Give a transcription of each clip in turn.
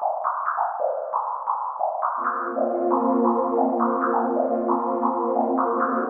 Thank you.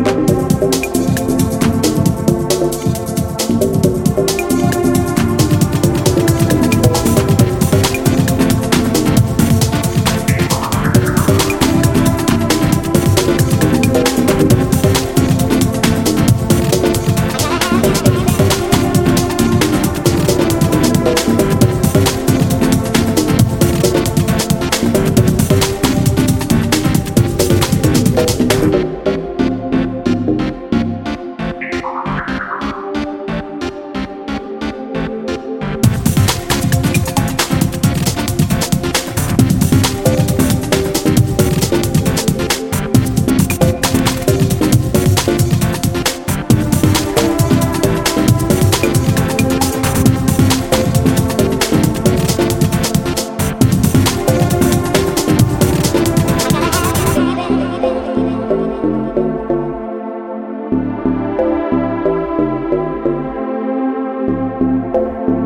Música